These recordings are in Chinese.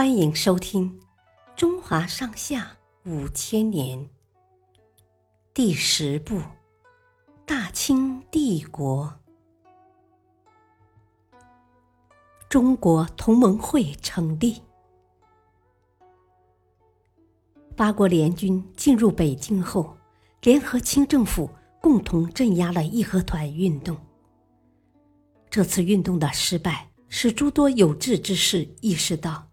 欢迎收听《中华上下五千年》第十部《大清帝国》。中国同盟会成立，八国联军进入北京后，联合清政府共同镇压了义和团运动。这次运动的失败，使诸多有志之士意识到，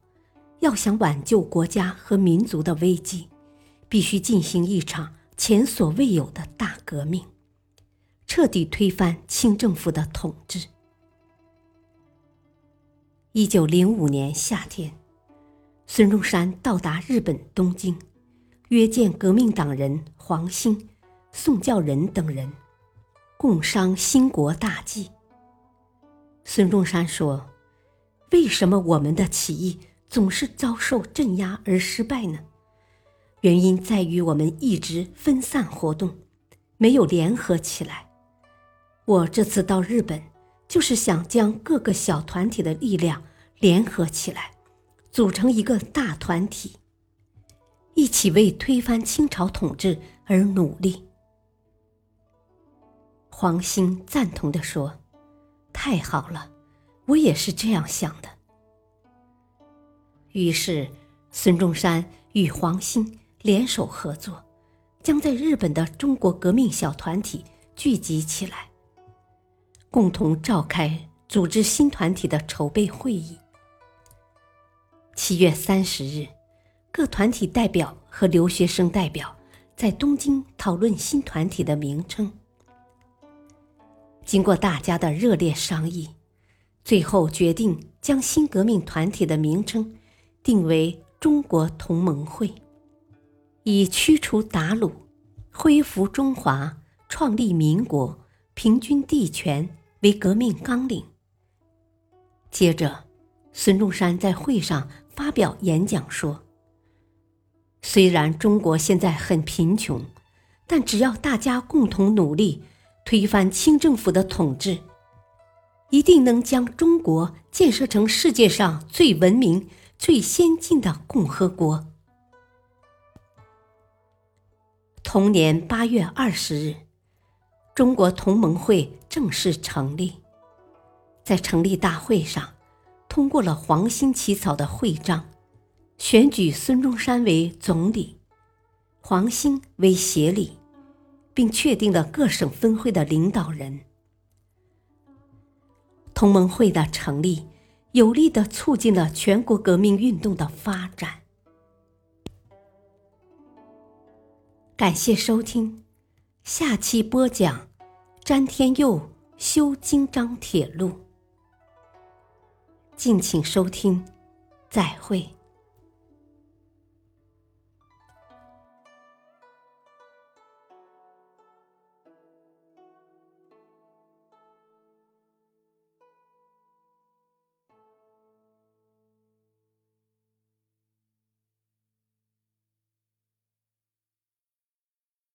要想挽救国家和民族的危机，必须进行一场前所未有的大革命，彻底推翻清政府的统治。一九零五年夏天，孙中山到达日本东京，约见革命党人黄兴、宋教仁等人，共商兴国大计。孙中山说：“为什么我们的起义总是遭受镇压而失败呢？原因在于我们一直分散活动，没有联合起来。我这次到日本。”就是想将各个小团体的力量联合起来，组成一个大团体，一起为推翻清朝统治而努力。黄兴赞同的说：“太好了，我也是这样想的。”于是，孙中山与黄兴联手合作，将在日本的中国革命小团体聚集起来。共同召开组织新团体的筹备会议。七月三十日，各团体代表和留学生代表在东京讨论新团体的名称。经过大家的热烈商议，最后决定将新革命团体的名称定为中国同盟会，以驱除鞑虏、恢复中华、创立民国、平均地权。为革命纲领。接着，孙中山在会上发表演讲说：“虽然中国现在很贫穷，但只要大家共同努力，推翻清政府的统治，一定能将中国建设成世界上最文明、最先进的共和国。”同年八月二十日。中国同盟会正式成立，在成立大会上，通过了黄兴起草的会章，选举孙中山为总理，黄兴为协理，并确定了各省分会的领导人。同盟会的成立，有力的促进了全国革命运动的发展。感谢收听，下期播讲。詹天佑修京张铁路，敬请收听，再会。